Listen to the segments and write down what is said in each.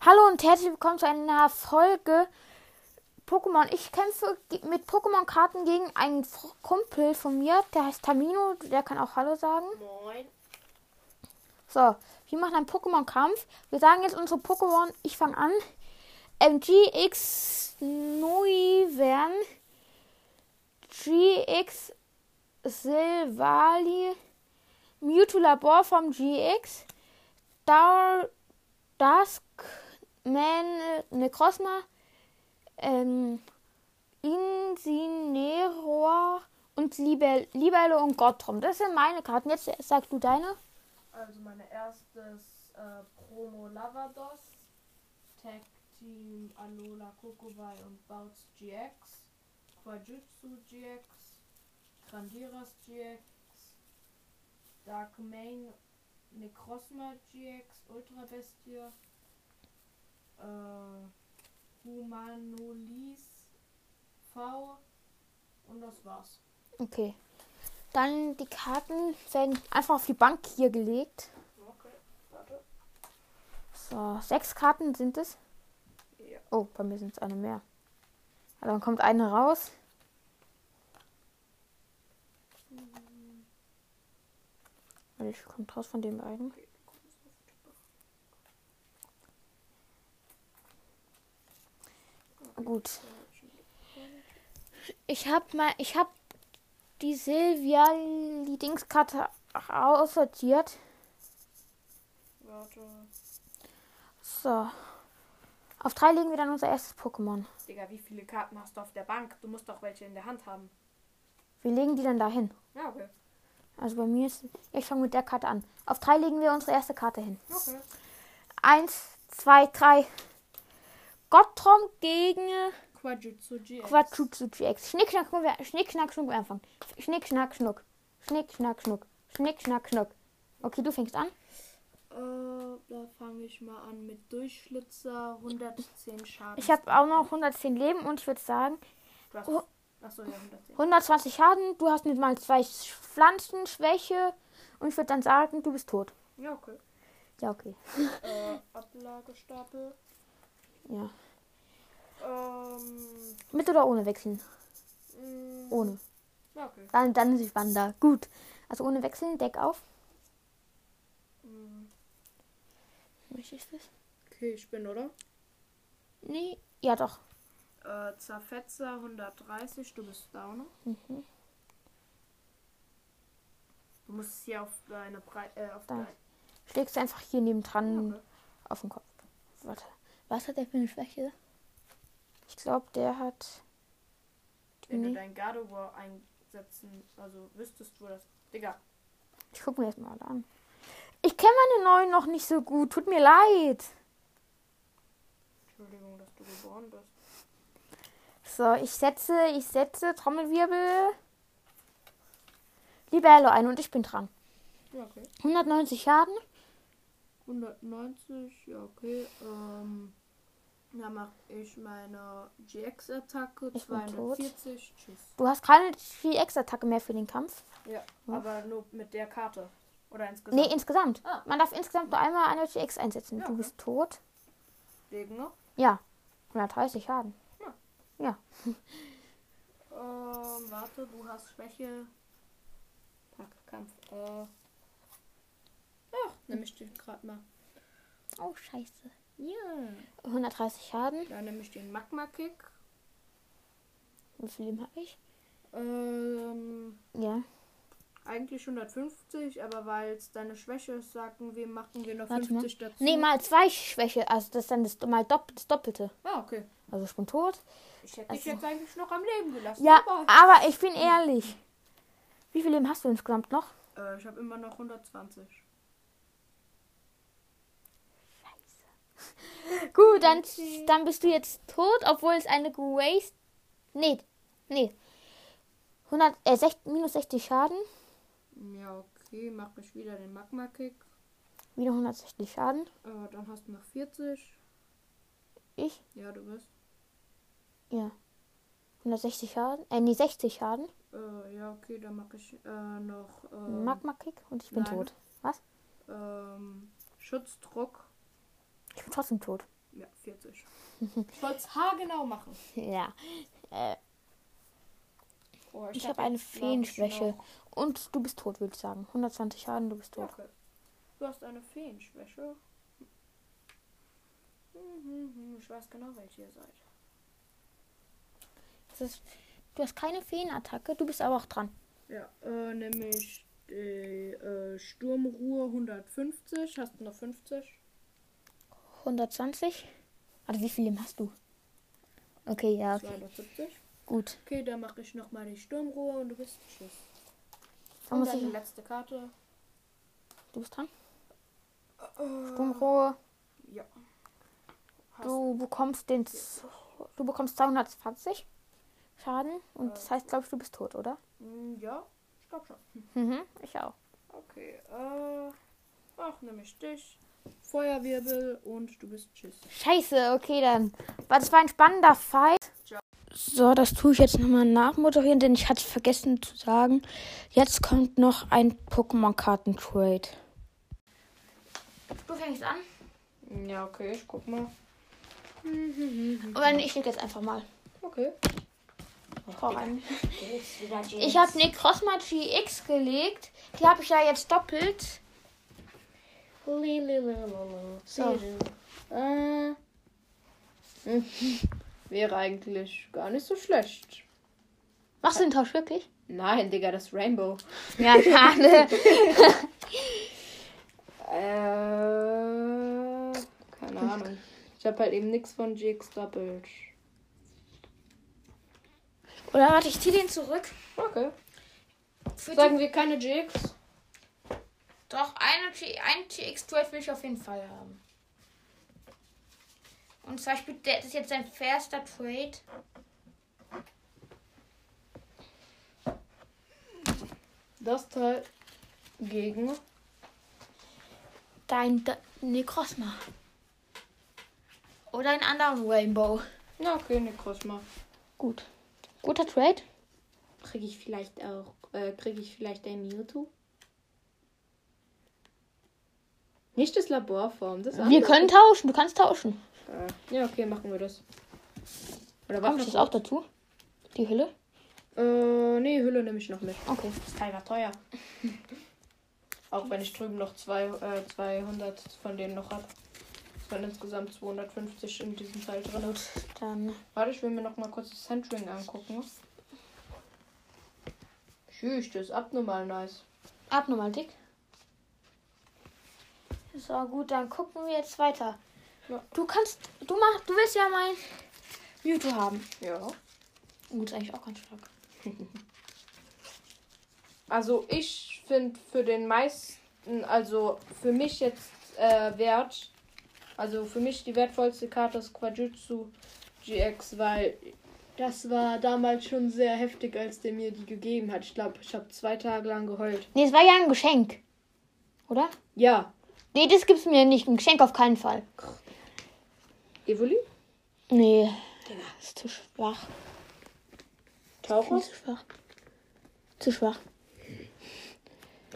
Hallo und herzlich willkommen zu einer Folge Pokémon. Ich kämpfe mit Pokémon-Karten gegen einen Kumpel von mir, der heißt Tamino, der kann auch Hallo sagen. Moin. So, wir machen einen Pokémon-Kampf. Wir sagen jetzt unsere Pokémon. Ich fange an. Ähm, GX Nuivern, GX Silvali, Mewtwo Labor vom GX, Dar Dusk Man Necrozma, ähm, Incineroar und Libel Libello und Gottrom. Das sind meine Karten. Jetzt sagst du deine. Also meine erstes äh, Promo Lavados, Tag Team Alola Kokowai und Bouts GX, Quajutsu GX, Grandiras GX, Dark Main Necrozma GX, Ultra Bestie, äh, Humanolis V und das war's. Okay. Dann die Karten werden einfach auf die Bank hier gelegt. Okay, warte. So, sechs Karten sind es. Ja. Oh, bei mir sind es eine mehr. Ja, dann kommt eine raus. Welche kommt raus von den beiden? Gut. Ich habe mal, ich habe die Silvia die Dingskarte aussortiert. Warte. So. Auf drei legen wir dann unser erstes Pokémon. Digga, wie viele Karten hast du auf der Bank? Du musst doch welche in der Hand haben. Wir legen die dann dahin. Ja, okay. Also bei mir ist. Ich fange mit der Karte an. Auf drei legen wir unsere erste Karte hin. Okay. Eins, zwei, drei. Gottrom gegen Quajutsu GX. GX. Schnick, schnack, schnuck, schnick, schnack, schnuck, wir anfangen. Schnick, schnack, schnuck. Schnick, schnack, schnuck. Schnick, schnack, schnuck. Okay, du fängst an. Äh, da fange ich mal an mit Durchschlitzer 110 Schaden. Ich habe auch noch 110 Leben und ich würde sagen, Du hast, Oh. Achso, ja, 110. 120 Schaden. Du hast mit mal zwei Pflanzenschwäche. Und ich würde dann sagen, du bist tot. Ja, okay. Ja, okay. äh, Ablagestapel. Ja. Ähm, Mit oder ohne wechseln? mh, Ohne. Ja, okay. Dann, dann ist ich Wander. Gut. Also ohne wechseln, Deck auf. Mh, Welches ist das? Okay, ich bin, oder? Nee. Ja, doch. Äh, Zerfetzer 130, du bist da, ne? Mhm. Du musst hier auf deine Brei äh, auf Da. dein Schlägst einfach hier nebendran okay. auf den Kopf. Warte. Was hat der für eine Schwäche? Ich glaube, der hat. Wenn du dein Gardevoir einsetzen, also wüsstest du das. Digga, Ich guck mir das mal an. Ich kenne meine neuen noch nicht so gut. Tut mir leid. Entschuldigung, dass du geboren bist. So, ich setze, ich setze Trommelwirbel. Libello ein und ich bin dran. Ja, okay. 190 Schaden. 190, ja, okay. Ähm, da mache ich meine GX-Attacke. Ich bin tot. 240. Tschüss. Du hast keine GX-Attacke mehr für den Kampf. Ja, Ja. aber nur mit der Karte. Oder insgesamt. Nee, insgesamt. Ah. Man darf insgesamt nur einmal eine GX einsetzen. Ja, Du okay. bist tot. Wegen noch. Ja. 130 Schaden. Ähm, warte, du hast Schwäche. Kampf. Äh. Ach, nehme ich den gerade mal. Oh, scheiße. Ja. 130 Schaden. Dann nehme ich den Magma-Kick. Wie viel Leben habe ich? Ähm, Ja. Eigentlich 150, aber weil es deine Schwäche ist, sagen wir, machen wir noch Warte 50 dazu. Nee, mal zwei Schwäche. Also das ist dann das, mal dopp, das Doppelte. Ah, okay. Also ich bin tot. Ich hätte dich Also- jetzt eigentlich noch am Leben gelassen. Ja, aber aber ich bin ehrlich. Wie viel Leben hast du insgesamt noch? äh, ich habe immer noch 120. Gut, dann, dann bist du jetzt tot, obwohl es eine Waste. Nee, nee. 100, äh, 60, minus 60 Schaden. Ja, okay, mache ich wieder den Magma-Kick. Wieder 160 Schaden. Äh, dann hast du noch 40. Ich? Ja, du bist. Ja. 160 Schaden. Äh, nee, 60 Schaden. Äh, ja, okay, dann mache ich äh, noch ähm, Magma-Kick und ich bin nein. tot. Was? ähm, Schutzdruck. Ich bin trotzdem tot. Ja, 40. ich wollte es haargenau machen. Ja. Äh, Oh, ich hab habe eine glaub ich, Feenschwäche. Und du bist tot, würde ich sagen. 120 Schaden, du bist tot. Okay. Du hast eine Feenschwäche. Mhm, Ich weiß genau, welche ihr seid. Das ist, du hast keine Feenattacke, du bist aber auch dran. Ja, äh, nämlich die äh, Sturmruhe 150. Hast du noch 50? 120? Warte, wie viel hast du? Okay, ja, okay. 270. Gut. Okay, dann mache ich nochmal die Sturmruhe und du bist tschüss. Und muss ich. letzte Karte. Du bist dran. Äh, Sturmrohr. Ja. Hast Du bekommst den. Du bekommst 220 Schaden. Und das heißt, glaube ich, du bist tot, oder? Mm, Ja, ich glaube schon. Mhm, ich auch. Okay, äh. Ach, nämlich dich. Feuerwirbel und du bist tschüss. Scheiße, okay, dann. Das war ein spannender Fight. Ciao. So, das tue ich jetzt nochmal nachmoderieren, denn ich hatte es vergessen zu sagen. Jetzt kommt noch ein Pokémon-Karten-Trade. Du fängst an. Ja, okay, ich guck mal. Oder nee, ich leg jetzt einfach mal. Okay. Einen. Ich habe eine Crossma GX gelegt. Die habe ich ja jetzt doppelt. So. Äh. Wäre eigentlich gar nicht so schlecht. Machst du den Tausch wirklich? Nein, Digga, das Rainbow. Ja, schade. Äh. Keine Ahnung. Ich habe halt eben nichts von GX doppelt. Oder warte, ich ziehe den zurück. Okay. Für Sagen wir keine GX? Doch, eine G ein GX-Trade will ich auf jeden Fall haben. Und zum Beispiel, der- das ist jetzt sein erster Trade. Das Teil gegen. Dein D Necrosma. Oder einen anderen Rainbow. Ja, okay, ne Cosma. Gut. Guter Trade. Kriege ich vielleicht auch. Äh, kriege ich vielleicht ein Mewtwo? Nicht das Laborform, das Wir können tauschen. Du kannst tauschen. Äh, ja, okay, machen wir das. Oder Kommt was? das auch dazu? Die Hülle? Äh, nee, Hülle nehme ich noch mit. Okay. Das Teil war teuer. Auch wenn ich drüben noch zwei, äh, 200 von denen noch habe. Es waren insgesamt 250 in diesem Teil drin. Dann. Warte, ich will mir noch mal kurz das Centering angucken. Tschüss, das ist abnormal nice. Abnormal dick. So, gut, dann gucken wir jetzt weiter. Ja. Du kannst. Du machst. Du willst ja mein Mewtwo haben. Ja. Gut, ist eigentlich auch ganz stark. Also ich finde für den meisten, also für mich jetzt äh, wert, also für mich die wertvollste Karte ist Quajutsu GX, weil das war damals schon sehr heftig, als der mir die gegeben hat. Ich glaube, ich habe zwei Tage lang geheult. Nee, es war ja ein Geschenk. Oder? Ja, Nee, das gibt's mir nicht. Ein Geschenk auf keinen Fall. Evoli, Nee. Das ist zu schwach. Taucher, Zu schwach. Zu schwach.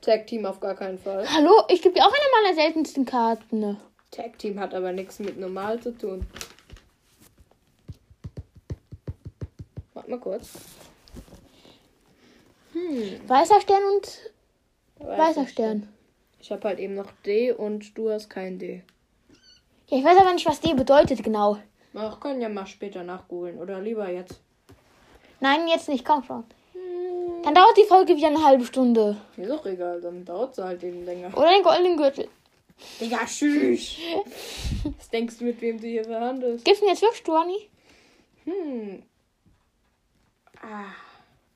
Tag Team auf gar keinen Fall. Hallo, ich gebe dir auch eine meiner seltensten Karten. ne? Tag Team hat aber nichts mit normal zu tun. Warte mal kurz. Hm. Weißer Stern und weiß weißer nicht. Stern. Ich habe halt eben noch D und du hast kein D. Ja, ich weiß aber nicht, was die bedeutet genau. Ach, können ja mal später nachgoogeln. Oder lieber jetzt. Nein, jetzt nicht. Komm schon. Hm. Dann dauert die Folge wieder eine halbe Stunde. Ist doch egal, dann dauert es halt eben länger. Oder den goldenen Gürtel. Digga, tschüss. Was denkst du, mit wem du hier verhandelst? Gibt's denn jetzt wirklich Duani? Hm. Ah.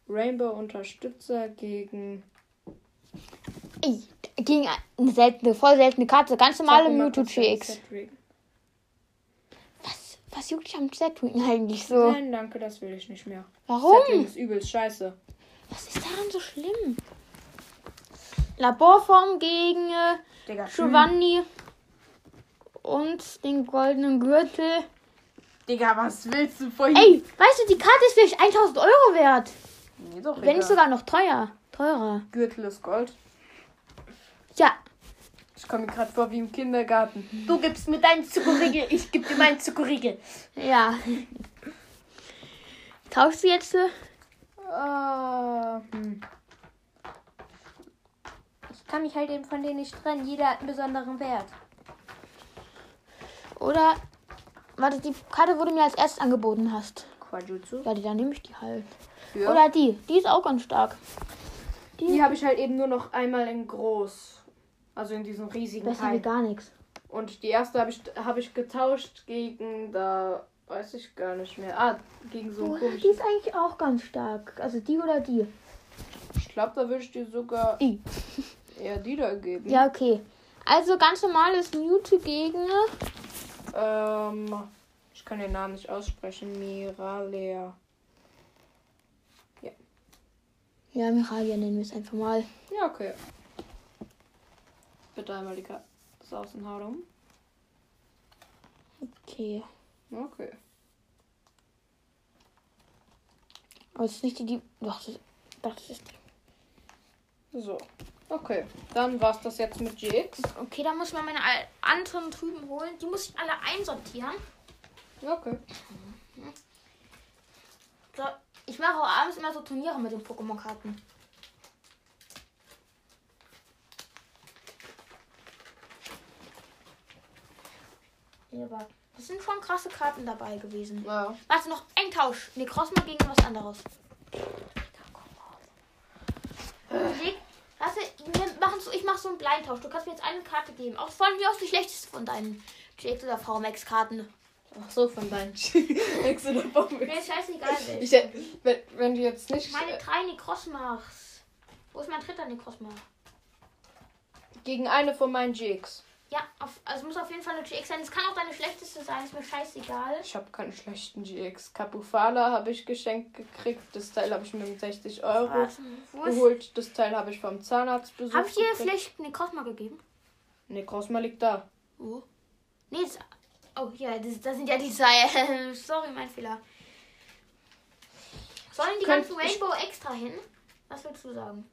Rainbow Unterstützer gegen. Ey, gegen eine seltene, voll seltene Karte. Ganz normale mir Mewtwo GX. Cedric. Was, juckt dich am Zetwing eigentlich so? Nein, danke, das will ich nicht mehr. Warum? Cedric ist übelst scheiße. Was ist daran so schlimm? Laborform gegen äh, Digga, Giovanni und den goldenen Gürtel. Digga, was willst du von Ey, weißt du, die Karte ist vielleicht 1000 Euro wert. Nee, doch Wenn nicht sogar noch teuer. Teurer. Gürtel ist Gold. Ja. Ich komme mir gerade vor wie im Kindergarten. Du gibst mir deinen Zuckerriegel, ich geb dir meinen Zuckerriegel. Ja. Tauschst du jetzt? Ah, hm. Ich kann mich halt eben von denen nicht trennen. Jeder hat einen besonderen Wert. Oder. Warte, die Karte wurde mir als erstes angeboten hast. Quajutsu. Ja, die, dann nehme ich die halt. Ja. Oder die. Die ist auch ganz stark. die habe ich halt eben nur noch einmal in groß. Also in diesem riesigen Besser Teil. gar nichts. Und die erste habe ich, hab ich getauscht gegen da. Weiß ich gar nicht mehr. Ah, gegen so Oh, die ist eigentlich auch ganz stark. Also die oder die? Ich glaube, da würde ich dir sogar Die. eher die da geben. Ja, okay. Also ganz normales Mewtwo gegen. Ähm, ich kann den Namen nicht aussprechen. Miralea. Ja, Miralia nennen wir es einfach mal. Ja, okay. Bitte einmal die Haar um. Okay. Okay. Aber es ist nicht die, die. Doch, das, doch, das ist die. So. Okay. Dann war's das jetzt mit GX. Okay, dann muss man meine anderen drüben holen. Die muss ich alle einsortieren. Okay. So, ich mache auch abends immer so Turniere mit den Pokémon-Karten. Aber das sind schon krasse Karten dabei gewesen. Ja. Warte, noch ein Tausch. Ne, Crossma gegen was anderes. Warte, machen so, ich mache so einen Bleintausch. Du kannst mir jetzt eine Karte geben. Auch von mir aus die schlechteste von deinen JX oder VMAX-Karten. Ach so, von deinen GX oder Bombe. Mir ist scheißegal, Ich, hätt- wenn, wenn du jetzt nicht Meine äh, drei Necrosmachs. Wo ist mein dritter Necrosmach? gegen eine von meinen GX. Ja, auf, also es muss auf jeden Fall eine GX sein. Es kann auch deine schlechteste sein, ist mir scheißegal. Ich habe keine schlechten GX. Capufala habe ich geschenkt gekriegt. Das Teil habe ich mir mit 60 Euro geholt. Das Teil habe ich vom Zahnarzt besucht. Hab ich dir vielleicht Necrosma gegeben? Nee, Cosma liegt da. Wo? Nee, das, oh ja, das, das sind ja die zwei. Sorry, mein Fehler. Sollen die ganzen Rainbow extra hin? Was willst du sagen?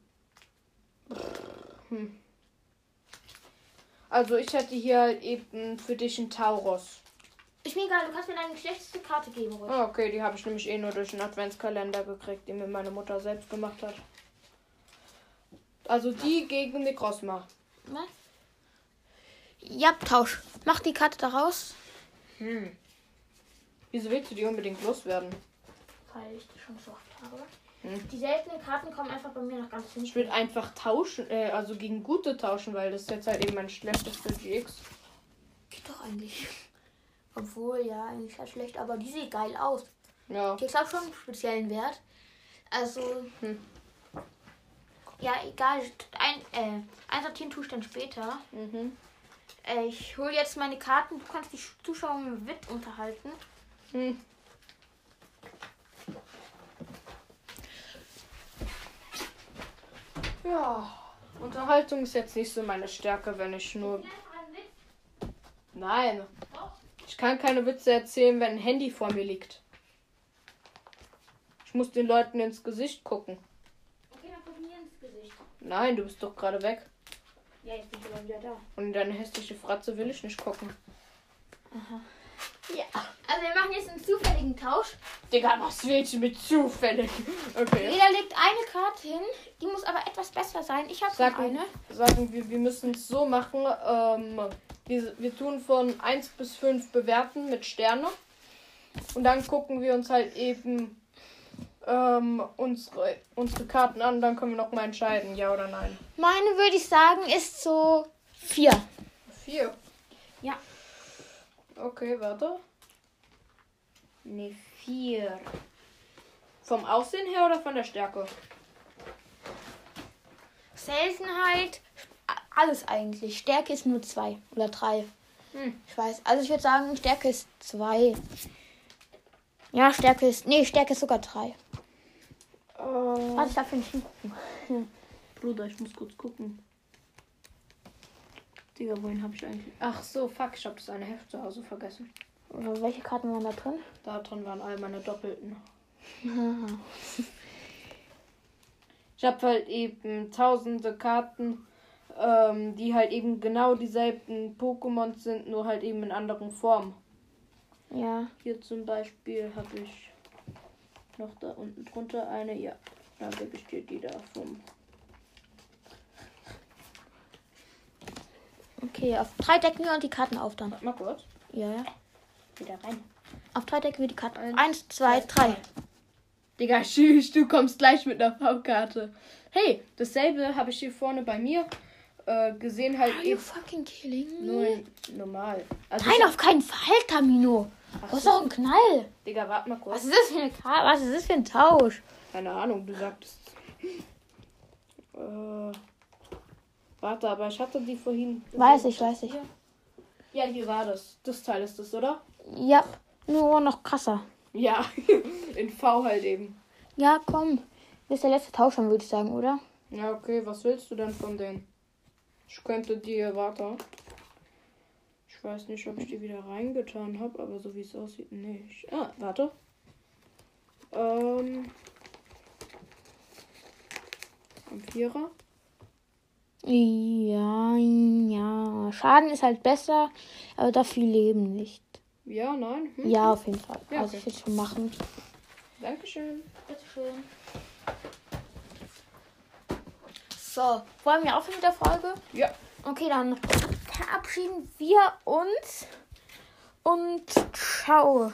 Also ich hätte hier halt eben für dich einen Tauros. Ist mir egal, du kannst mir deine schlechteste Karte geben, ruhig. Ah, okay, die habe ich nämlich eh nur durch einen Adventskalender gekriegt, den mir meine Mutter selbst gemacht hat. Also die gegen die Cosma. Was? Ja, Tausch. Mach die Karte da raus. Hm. Wieso willst du die unbedingt loswerden? Weil ich die schon so oft habe. Hm. Die seltenen Karten kommen einfach bei mir noch ganz Ich hinten. will einfach tauschen, äh, also gegen gute tauschen, weil das ist jetzt halt eben mein schlechtester GX. Geht doch eigentlich. Obwohl, ja, eigentlich halt schlecht, aber die sieht geil aus. Ja. Die hat auch schon einen speziellen Wert. Also, Hm. ja, egal. Ein, äh, einsortieren tue ich dann später. Mhm. Äh, ich hole jetzt meine Karten. Du kannst die Zuschauer mit unterhalten. Hm. Ja. Unterhaltung ist jetzt nicht so meine Stärke, wenn ich nur. Nein. Ich kann keine Witze erzählen, wenn ein Handy vor mir liegt. Ich muss den Leuten ins Gesicht gucken. Okay, dann guck mir ins Gesicht. Nein, du bist doch gerade weg. Ja, jetzt bin ich wieder da. Und in deine hässliche Fratze will ich nicht gucken. Ja. Also, wir machen jetzt einen zufälligen Tausch. Digga, was willst du mit zufällig? Okay. Jeder legt eine Karte hin. Die muss aber etwas besser sein. Ich habe Sag schon eine. sagen wir, wir müssen es so machen. Ähm, wir, wir tun von 1 bis 5 bewerten mit Sterne. Und dann gucken wir uns halt eben ähm, unsere, unsere Karten an. Dann können wir noch mal entscheiden, ja oder nein. Meine würde ich sagen, ist so vier. 4. Ja. Okay, warte. Ne, vier. Vom Aussehen her oder von der Stärke? Seltenheit, alles eigentlich. Stärke ist nur zwei oder drei. Hm. Ich weiß. Also ich würde sagen, Stärke ist zwei. Ja, Stärke ist. Nee, Stärke ist sogar drei. Äh, Warte, ich darf nicht hingucken. Bruder, ich muss kurz gucken. Digga, wohin habe ich eigentlich. Ach so, fuck, ich habe das eine Heft zu Hause vergessen. Oder welche Karten waren da drin? Da drin waren all meine Doppelten. Ich habe halt eben tausende Karten ähm, die halt eben genau dieselben Pokémon sind, nur halt eben in anderen Formen. Ja. Hier zum Beispiel habe ich noch da unten drunter eine, ja. Da gebe ich dir die da vom. Okay, auf drei decken wir und die Karten auf dann. Warte mal kurz. Ja, ja. Wieder rein. Auf drei decken wir die Karten. Eins, Eins, zwei, drei. Digga, tschüss, du kommst gleich mit einer V-Karte. Hey, dasselbe habe ich hier vorne bei mir äh, gesehen, halt Are you eben fucking killing nur me? normal. Also Nein, auf keinen Fall, Tamino. Das ist doch ein Knall. Digga, warte mal Was kurz. ist das für eine Karte? Was ist das für ein Tausch? Keine Ahnung, du sagtest. Äh, warte, aber ich hatte die vorhin. Weiß ich, weiß ich. Ja, hier war das. Das Teil ist das, oder? Ja, nur noch krasser. Ja, in V halt eben. Ja, komm. Das ist der letzte Tausch, würde ich sagen, oder? Ja, okay, was willst du denn von denen? Ich könnte dir, warte. Ich weiß nicht, ob ich die wieder reingetan habe, aber so wie es aussieht, nicht. Ah, warte. Ähm. Am Vierer. Ja, ja. Schaden ist halt besser, aber dafür Leben nicht. Ja, nein. Hm? Ja, auf jeden Fall. Ja, Also okay. ich will schon machen. Dankeschön. Bitteschön. So, wollen wir aufhören mit der Folge? Ja. Okay, dann verabschieden wir uns und ciao.